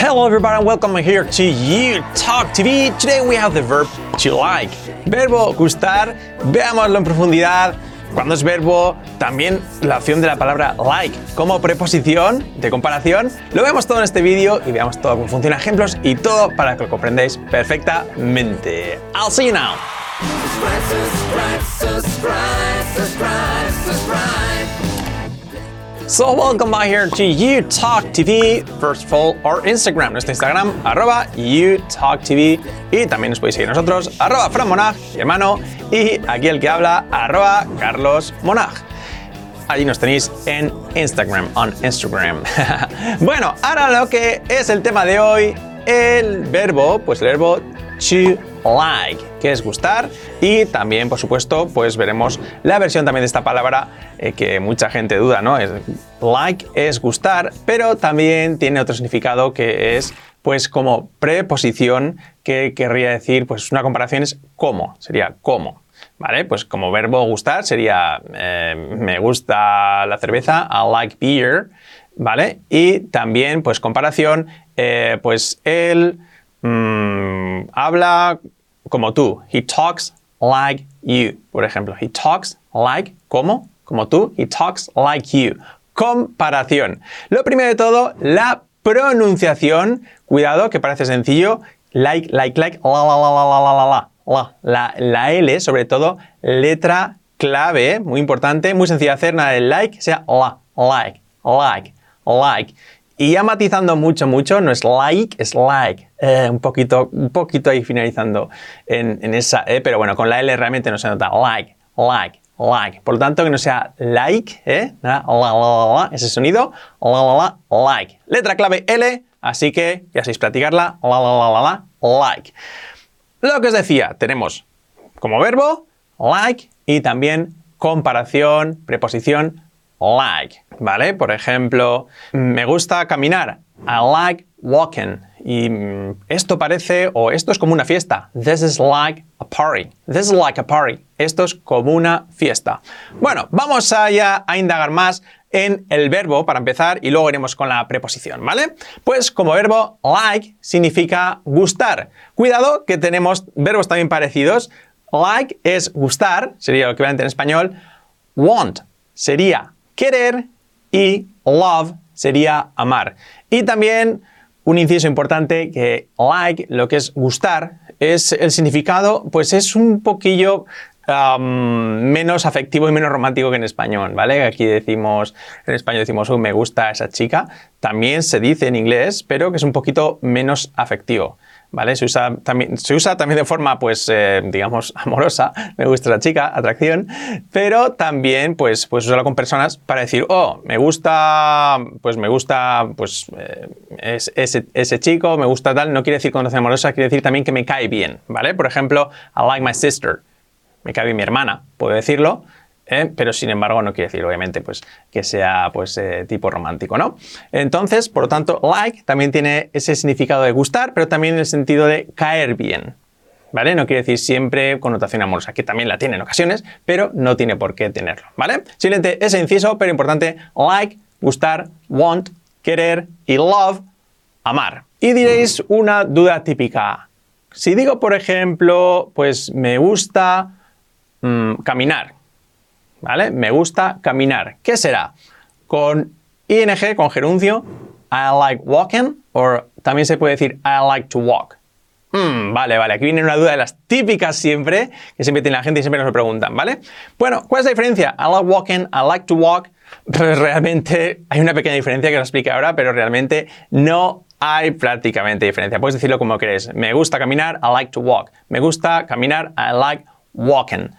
Hello everybody and welcome here to You Talk TV. Today we have the verb to like. Verbo gustar, veámoslo en profundidad. Cuando es verbo, también la opción de la palabra like como preposición de comparación. Lo vemos todo en este vídeo y veamos todo cómo funciona, ejemplos y todo para que lo comprendáis perfectamente. I'll see you now. So welcome back here to You Talk TV. First of all, our Instagram, nuestro Instagram, arroba You Talk TV. Y también nos podéis seguir nosotros, arroba Fran Monag, hermano. Y aquí el que habla, arroba Carlos Monag. Allí nos tenéis en Instagram, on Instagram. bueno, ahora lo que es el tema de hoy, el verbo, pues el verbo to like, que es gustar. Y también, por supuesto, pues veremos la versión también de esta palabra eh, que mucha gente duda, ¿no? Like es gustar, pero también tiene otro significado que es pues como preposición que querría decir, pues una comparación es como, sería como. ¿Vale? Pues como verbo gustar sería eh, me gusta la cerveza, I like beer, ¿vale? Y también, pues comparación, eh, pues él mm, habla como tú. He talks like you, por ejemplo. He talks like, como, como tú. He talks like you. Comparación. Lo primero de todo, la pronunciación. Cuidado, que parece sencillo. Like, like, like, la, la, la, la, la, la, la, la. La, la L, sobre todo, letra clave, muy importante, muy sencilla de hacer, nada de like, sea la, like, like, like. Y ya matizando mucho, mucho, no es like, es like. Eh, un, poquito, un poquito ahí finalizando en, esa E, pero bueno, con la L realmente no se nota. Like, like, like. Por lo tanto, que no sea like, ¿eh? La, la, la, ese sonido, like. Letra clave L, así que ya sabéis practicarla, la, la, la, la, la, like. Lo que os decía, tenemos como verbo like y también comparación, preposición like, ¿vale? Por ejemplo, me gusta caminar. I like walking. Y mm, esto parece, o esto es como una fiesta. This is like a party. This is like a party. Esto es como una fiesta. Bueno, vamos allá a indagar más en el verbo para empezar y luego iremos con la preposición, ¿vale? Pues como verbo, like significa gustar. Cuidado que tenemos verbos también parecidos. Like es gustar, sería lo que en español. Want sería querer y love sería amar. Y también un inciso importante que like, lo que es gustar, es el significado, pues es un poquillo menos afectivo y menos romántico que en español, ¿vale? Aquí decimos, en español decimos, me gusta esa chica. También se dice en inglés, pero que es un poquito menos afectivo. ¿Vale? Se usa también, se usa también de forma, pues, eh, digamos, amorosa, me gusta la chica, atracción, pero también, pues, pues usarlo con personas para decir, oh, me gusta, pues, me gusta, pues, eh, ese, chico, me gusta tal, no quiere decir connotación amorosa, quiere decir también que me cae bien, ¿vale? Por ejemplo, I like my sister, me cae bien mi hermana, puedo decirlo, ¿eh? pero sin embargo no quiere decir, obviamente, pues, que sea pues, eh, tipo romántico, ¿no? Entonces, por lo tanto, like también tiene ese significado de gustar, pero también el sentido de caer bien. ¿Vale? No quiere decir siempre connotación amorosa, que también la tiene en ocasiones, pero no tiene por qué tenerlo, ¿vale? Simplemente ese inciso, pero importante, like, gustar, want, querer y love, amar. Y diréis una duda típica. Si digo, por ejemplo, pues me gusta mm, caminar, ¿vale? Me gusta caminar. ¿Qué será? Con ing, con gerundio, I like walking, o también se puede decir I like to walk. Hmm, vale, vale, aquí viene una duda de las típicas siempre, que siempre tiene la gente y siempre nos lo preguntan, ¿vale? Bueno, ¿cuál es la diferencia? I like walking, I like to walk. Pues realmente hay una pequeña diferencia que os explique ahora, pero realmente no hay prácticamente diferencia. Puedes decirlo como querés. Me gusta caminar, I like to walk. Me gusta caminar, I like walking.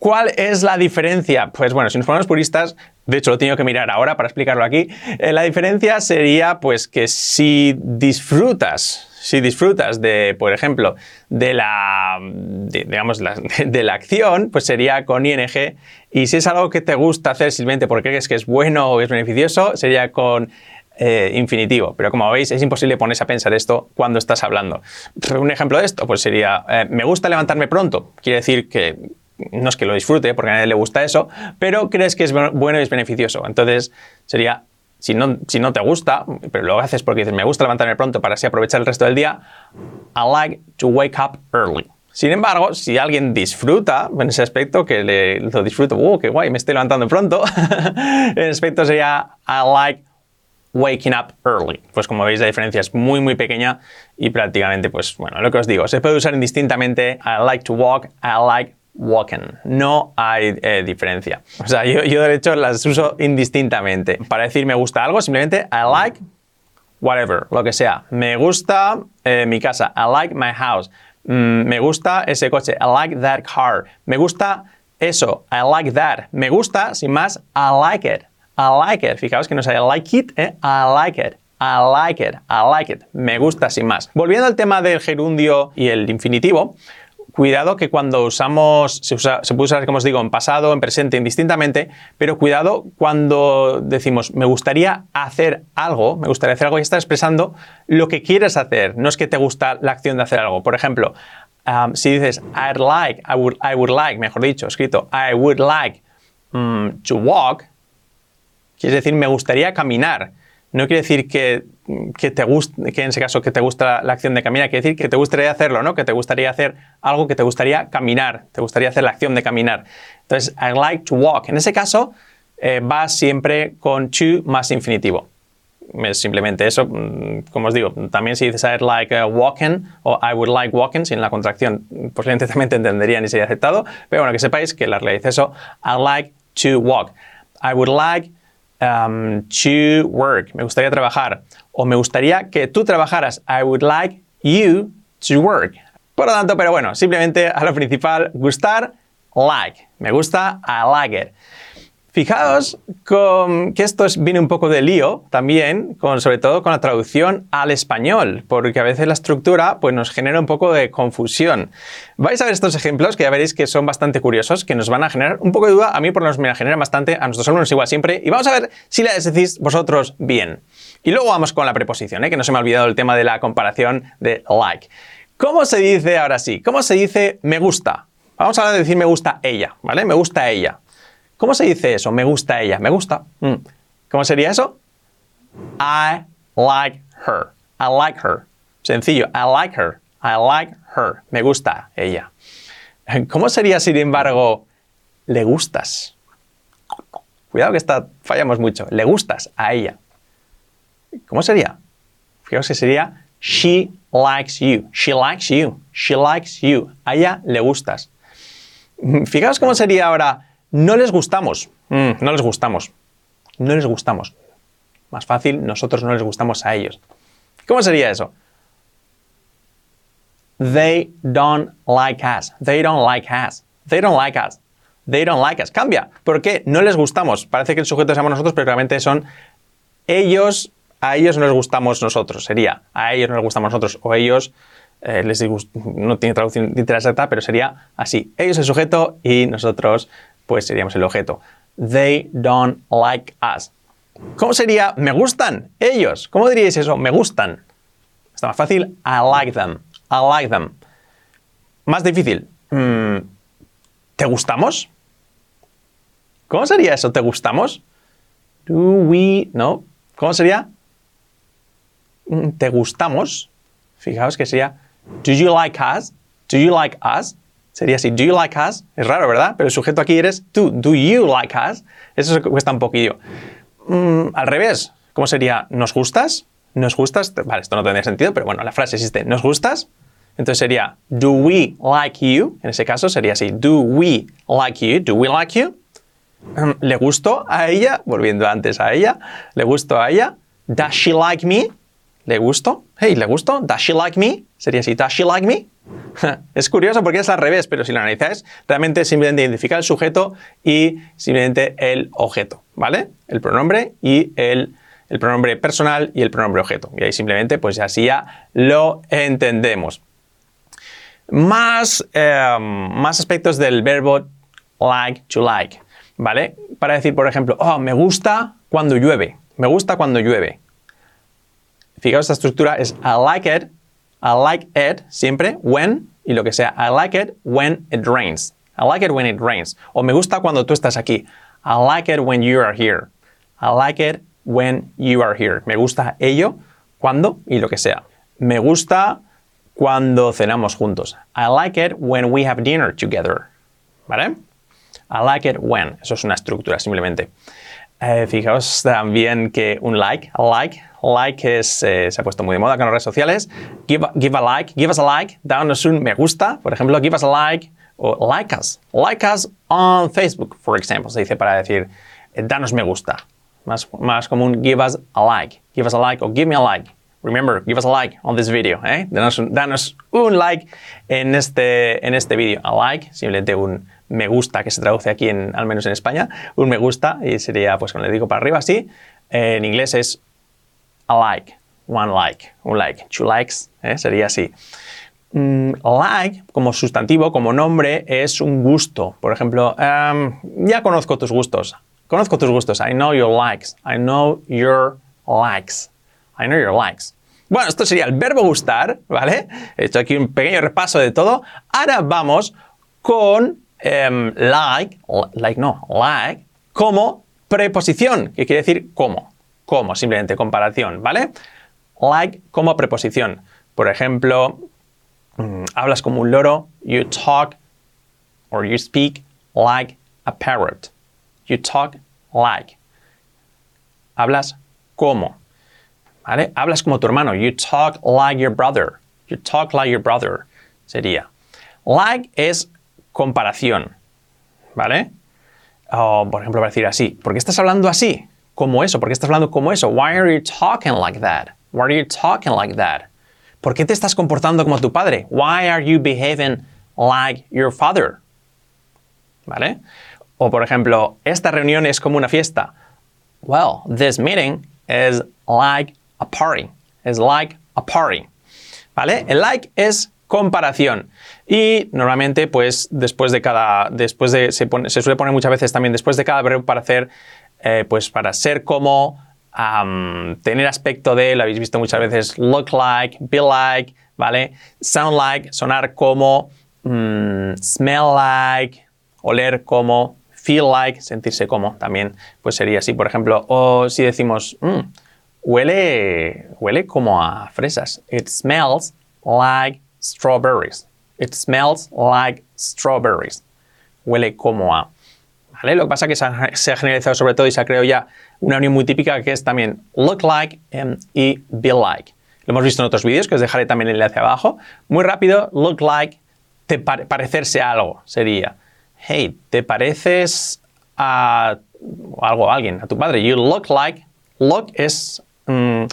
¿Cuál es la diferencia? Pues bueno, si nos ponemos puristas, de hecho lo tengo que mirar ahora para explicarlo aquí, eh, la diferencia sería pues que si disfrutas, si disfrutas de, por ejemplo, de la, digamos, de, la acción, pues sería con ing, y si es algo que te gusta hacer simplemente porque crees que es bueno o es beneficioso, sería con eh, infinitivo. Pero como veis, es imposible ponerse a pensar esto cuando estás hablando. Un ejemplo de esto pues sería, eh, me gusta levantarme pronto. Quiere decir que no es que lo disfrute, porque a nadie le gusta eso, pero crees que es bueno y es beneficioso. Entonces sería si no, si no te gusta, pero lo haces porque dices, me gusta levantarme pronto para así aprovechar el resto del día, I like to wake up early. Sin embargo, si alguien disfruta en ese aspecto, que le, lo disfruto, ¡uh, qué guay, me estoy levantando pronto! el aspecto sería I like waking up early. Pues como veis la diferencia es muy muy pequeña y prácticamente pues bueno, lo que os digo, se puede usar indistintamente I like to walk, I like walking. No hay eh, diferencia. O sea, yo, de hecho las uso indistintamente. Para decir me gusta algo, simplemente I like whatever, lo que sea. Me gusta eh, mi casa, I like my house. Mm, me gusta ese coche, I like that car. Me gusta eso, I like that. Me gusta, sin más, I like it. I like it. Fijaos que no sale like it, ¿eh? I like it. I like it, I like it. Me gusta sin más. Volviendo al tema del gerundio y el infinitivo, cuidado que cuando usamos, se, se, puede usar, como os digo, en pasado, en presente, indistintamente, pero cuidado cuando decimos, me gustaría hacer algo, me gustaría hacer algo y está expresando lo que quieres hacer, no es que te gusta la acción de hacer algo. Por ejemplo, si dices, I'd like, I would, I would like, mejor dicho, escrito, I would like um, to walk, Quiere decir, me gustaría caminar. No quiere decir que, te que en ese caso que te gusta la acción de caminar, quiere decir que te gustaría hacerlo, ¿no? Que te gustaría hacer algo que te gustaría caminar, te gustaría hacer la acción de caminar. Entonces, I like to walk. En ese caso, eh, va siempre con to más infinitivo. Es simplemente eso, mm, como os digo, también si dices I'd like uh, walking o I would like walking, sin la contracción, posiblemente también te entenderían y sería aceptado, pero bueno, que sepáis que la realidad dice eso, I like to walk. I would like um, to work, me gustaría trabajar, o me gustaría que tú trabajaras, I would like you to work. Por lo tanto, pero bueno, simplemente a lo principal, gustar, like, me gusta, I like it. Fijaos que esto viene un poco de lío también, sobre todo con la traducción al español, porque a veces la estructura pues, nos genera un poco de confusión. Vais a ver estos ejemplos que ya veréis que son bastante curiosos, que nos van a generar un poco de duda, a mí por lo menos me la generan bastante, a nuestros alumnos igual siempre, y vamos a ver si la decís vosotros bien. Y luego vamos con la preposición, ¿eh? que no se me ha olvidado el tema de la comparación de like. ¿Cómo se dice ahora sí? ¿Cómo se dice me gusta? Vamos a decir me gusta ella, ¿vale? Me gusta ella. ¿Cómo se dice eso? Me gusta ella. Me gusta. Mm. ¿Cómo sería eso? I like her. I like her. Sencillo. I like her. I like her. Me gusta ella. ¿Cómo sería, sin embargo, le gustas? Cuidado que está, fallamos mucho. Le gustas a ella. ¿Cómo sería? Fijaos que sería she likes you. She likes you. She likes you. A ella le gustas. Fijaos cómo sería ahora no les gustamos. Mm, no les gustamos. No les gustamos. Más fácil, nosotros no les gustamos a ellos. ¿Cómo sería eso? They don't like us. They don't like us. They don't like us. They don't like us. Cambia. ¿Por qué? No les gustamos. Parece que el sujeto somos nosotros, pero realmente son ellos. A ellos no les gustamos nosotros. Sería a ellos no les gustamos nosotros. O ellos eh, les no tiene traducción literal exacta, pero sería así. Ellos el sujeto y nosotros pues seríamos el objeto. They don't like us. ¿Cómo sería me gustan ellos? ¿Cómo diríais eso? Me gustan. Está más fácil. I like them. I like them. Más difícil. Mm, ¿Te gustamos? ¿Cómo sería eso? ¿Te gustamos? Do we. No. ¿Cómo sería? Mm, ¿Te gustamos? Fijaos que sería. Do you like us? Do you like us? Sería así, do you like us? Es raro, ¿verdad? Pero el sujeto aquí eres tú, do you like us? Eso cuesta un poquillo. Mm, al revés, ¿cómo sería? ¿Nos gustas? ¿Nos gustas? Vale, esto no tendría sentido, pero bueno, la frase existe. ¿Nos gustas? Entonces sería, do we like you? En ese caso sería así, do we like you? Do we like you? Mm, ¿Le gustó a ella? Volviendo antes a ella. ¿Le gustó a ella? Does she like me? ¿Le gustó? Hey, ¿le gustó? Does she like me? Sería así, does she like me? Es curioso porque es al revés, pero si lo analizáis, realmente simplemente identifica el sujeto y simplemente el objeto, ¿vale? El pronombre y el, pronombre personal y el pronombre objeto. Y ahí simplemente, pues así ya lo entendemos. Más, em, más aspectos del verbo like to like, ¿vale? Para decir, por ejemplo, oh, me gusta cuando llueve. Me gusta cuando llueve. Fijaos, esta estructura es I like it I like it siempre when y lo que sea. I like it when it rains. I like it when it rains. O me gusta cuando tú estás aquí. I like it when you are here. I like it when you are here. Me gusta ello cuando y lo que sea. Me gusta cuando cenamos juntos. I like it when we have dinner together. ¿Vale? I like it when. Eso es una estructura, simplemente. Eh, fijaos también que un like, like, like es, eh, se ha puesto muy de moda con las redes sociales. Give, give a like, give us a like, danos un me gusta, por ejemplo, give us a like o like us, like us on Facebook, for example, se dice para decir eh, danos me gusta. Más, más común, give us a like, give us a like o give me a like. Remember, give us a like on this video. ¿eh? Danos, un, un like en este, en este. A like, simplemente un me gusta, que se traduce aquí, en, al menos en España, un me gusta, y sería, pues cuando le digo para arriba así, en inglés es a like, one like, un like, two likes, ¿eh? sería así. Mm, like, como sustantivo, como nombre, es un gusto. Por ejemplo, um, ya conozco tus gustos. Conozco tus gustos. I know your likes. I know your likes. I know your likes. Bueno, esto sería el verbo gustar, ¿vale? He hecho aquí un pequeño repaso de todo. Ahora vamos con um, like, like no, like, como preposición, que quiere decir como, como, simplemente comparación, ¿vale? Like como preposición. Por ejemplo, mm, hablas como un loro, you talk or you speak like a parrot. You talk like. Hablas como. ¿Vale? Hablas como tu hermano. You talk like your brother. You talk like your brother. Sería. Like es comparación. ¿Vale? O, por ejemplo, para decir así. ¿Por qué estás hablando así? Como eso. ¿Por qué estás hablando como eso? Why are you talking like that? Why are you talking like that? ¿Por qué te estás comportando como tu padre? Why are you behaving like your father? ¿Vale? O por ejemplo, esta reunión es como una fiesta. Well, this meeting is like a party. Is like a party. ¿Vale? El like es comparación. Y normalmente, pues, después de cada. Después de. Se, suele poner muchas veces también después de cada verbo para hacer. Eh, pues para ser como. tener aspecto de, lo habéis visto muchas veces, look like, be like, ¿vale? Sound like, sonar como, mm, smell like, oler como, feel like, sentirse como, también, pues sería así, por ejemplo, o si decimos, mm, huele, huele como a fresas, it smells like strawberries. It smells like strawberries. Huele como a. Lo que pasa es que se ha, generalizado sobre todo y se ha creado ya una unión muy típica que es también look like em, y be like. Lo hemos visto en otros vídeos que os dejaré también el enlace abajo. Muy rápido, look like, te parecerse a algo sería. Hey, ¿te pareces a algo, a alguien, a tu padre? You look like. Look es mm,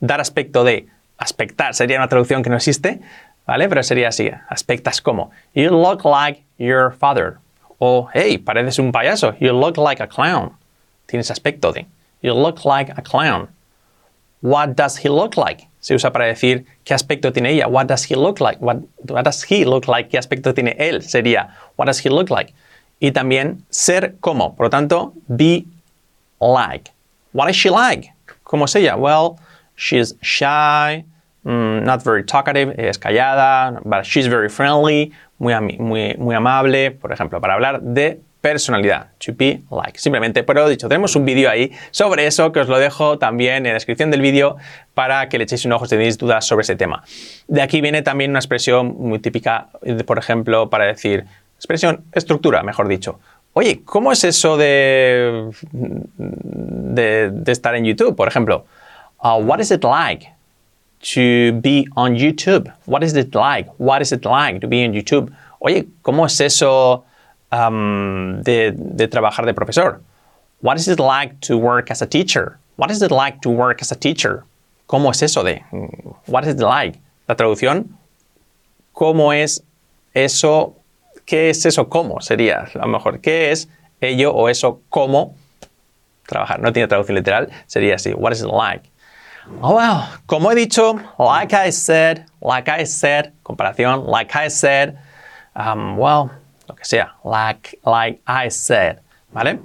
dar aspecto de. Aspectar sería una traducción que no existe, ¿vale? Pero sería así, aspectas como, you look like your father. O, hey, pareces un payaso, you look like a clown. Tienes aspecto de, you look like a clown. What does he look like? Se usa para decir qué aspecto tiene ella. What does he look like? What, does he look like? ¿Qué aspecto tiene él? Sería, what does he look like? Y también ser como. Por lo tanto, be like. What is she like? ¿Cómo es ella? Well, she's shy, Mm, not very talkative, es callada, but she's very friendly, muy, amable, por ejemplo, para hablar de personalidad, to be like. Simplemente, pero dicho, tenemos un vídeo ahí sobre eso que os lo dejo también en la descripción del vídeo para que le echéis un ojo si tenéis dudas sobre ese tema. De aquí viene también una expresión muy típica, por ejemplo, para decir, expresión, estructura, mejor dicho. Oye, ¿cómo es eso de, de, estar en YouTube? Por ejemplo, uh, what is it like? To be on YouTube? What is it like? What is it like to be on YouTube? Oye, ¿cómo es eso um, de, de trabajar de profesor? What is it like to work as a teacher? What is it like to work as a teacher? ¿Cómo es eso de? What is it like? La traducción, ¿cómo es eso? ¿Qué es eso? ¿Cómo? Sería a lo mejor. ¿Qué es ello o eso? ¿Cómo? Trabajar. No tiene traducción literal. Sería así. What is it like? Oh, como he dicho, like I said, like I said, comparación, like I said, um, well, lo que sea, like, like I said, ¿vale?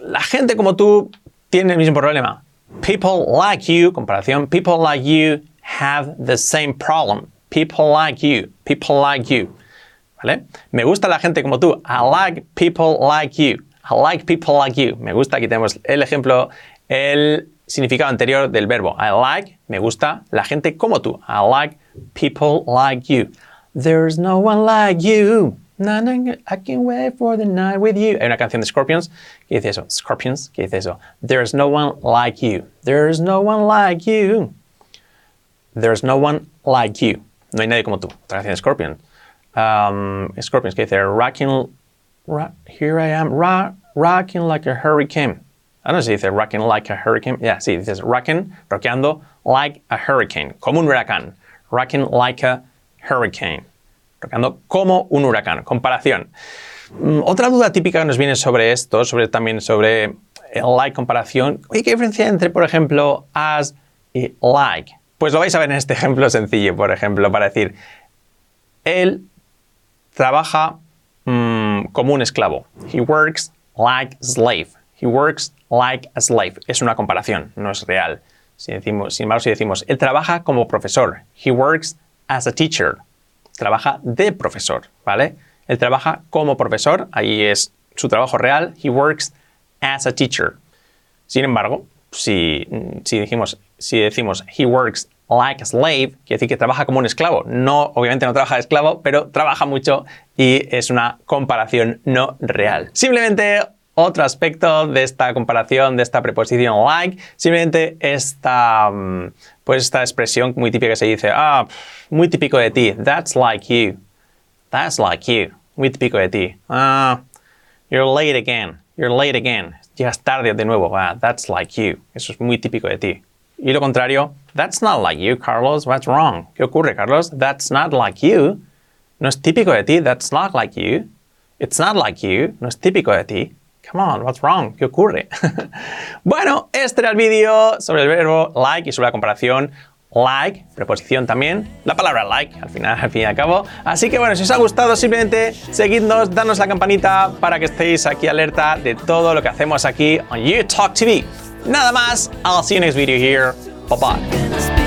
La gente como tú tiene el mismo problema. People like you, comparación, people like you have the same problem. People like you, people like you, ¿vale? Me gusta la gente como tú. I like people like you. I like people like you. Me gusta, aquí tenemos el ejemplo, el significado anterior del verbo. I like, me gusta, la gente como tú. I like people like you. There's no one like you. I can't wait for the night with you. Hay una canción de Scorpions que dice eso. Scorpions que dice eso. There's no one like you. There's no one like you. There's no one like you. No hay nadie como tú. Canción de Scorpions. Um, Scorpions que dice rocking, here I am, rocking like a hurricane. I don't know si dice rocking like a hurricane. Yeah, sí, dices rocking, rockeando like a hurricane, como un huracán. Rocking like a hurricane. Rockeando como un huracán. Comparación. Mm, otra duda típica que nos viene sobre esto, sobre también sobre el like comparación. ¿qué diferencia entre, por ejemplo, as y like? Pues lo vais a ver en este ejemplo sencillo, por ejemplo, para decir, él trabaja mm, como un esclavo. He works like slave. He works like a slave. Es una comparación, no es real. Si decimos, sin embargo, si decimos, él trabaja como profesor. He works as a teacher. Trabaja de profesor, ¿vale? Él trabaja como profesor, ahí es su trabajo real. He works as a teacher. Sin embargo, si, si, dijimos, si decimos he works like a slave, quiere decir que trabaja como un esclavo. No, obviamente no trabaja de esclavo, pero trabaja mucho y es una comparación no real. Simplemente otro aspecto de esta comparación, de esta preposición like, simplemente esta, mm, pues esta expresión muy típica que se dice, ah, muy típico de ti, that's like you, that's like you, muy típico de ti, ah, you're late again, you're late again, llegas tarde de nuevo, ah, that's like you, eso es muy típico de ti. Y lo contrario, that's not like you, Carlos, what's wrong? ¿Qué ocurre, Carlos? That's not like you, no es típico de ti, that's not like you, it's not like you, no es típico de ti. Come on, what's wrong? ¿Qué ocurre? bueno, este era el vídeo sobre el verbo like y sobre la comparación like, preposición también, la palabra like, al final, al fin y al cabo. Así que bueno, si os ha gustado, simplemente seguidnos, danos la campanita para que estéis aquí alerta de todo lo que hacemos aquí en You TV. Nada más, I'll see you next video here. Bye bye.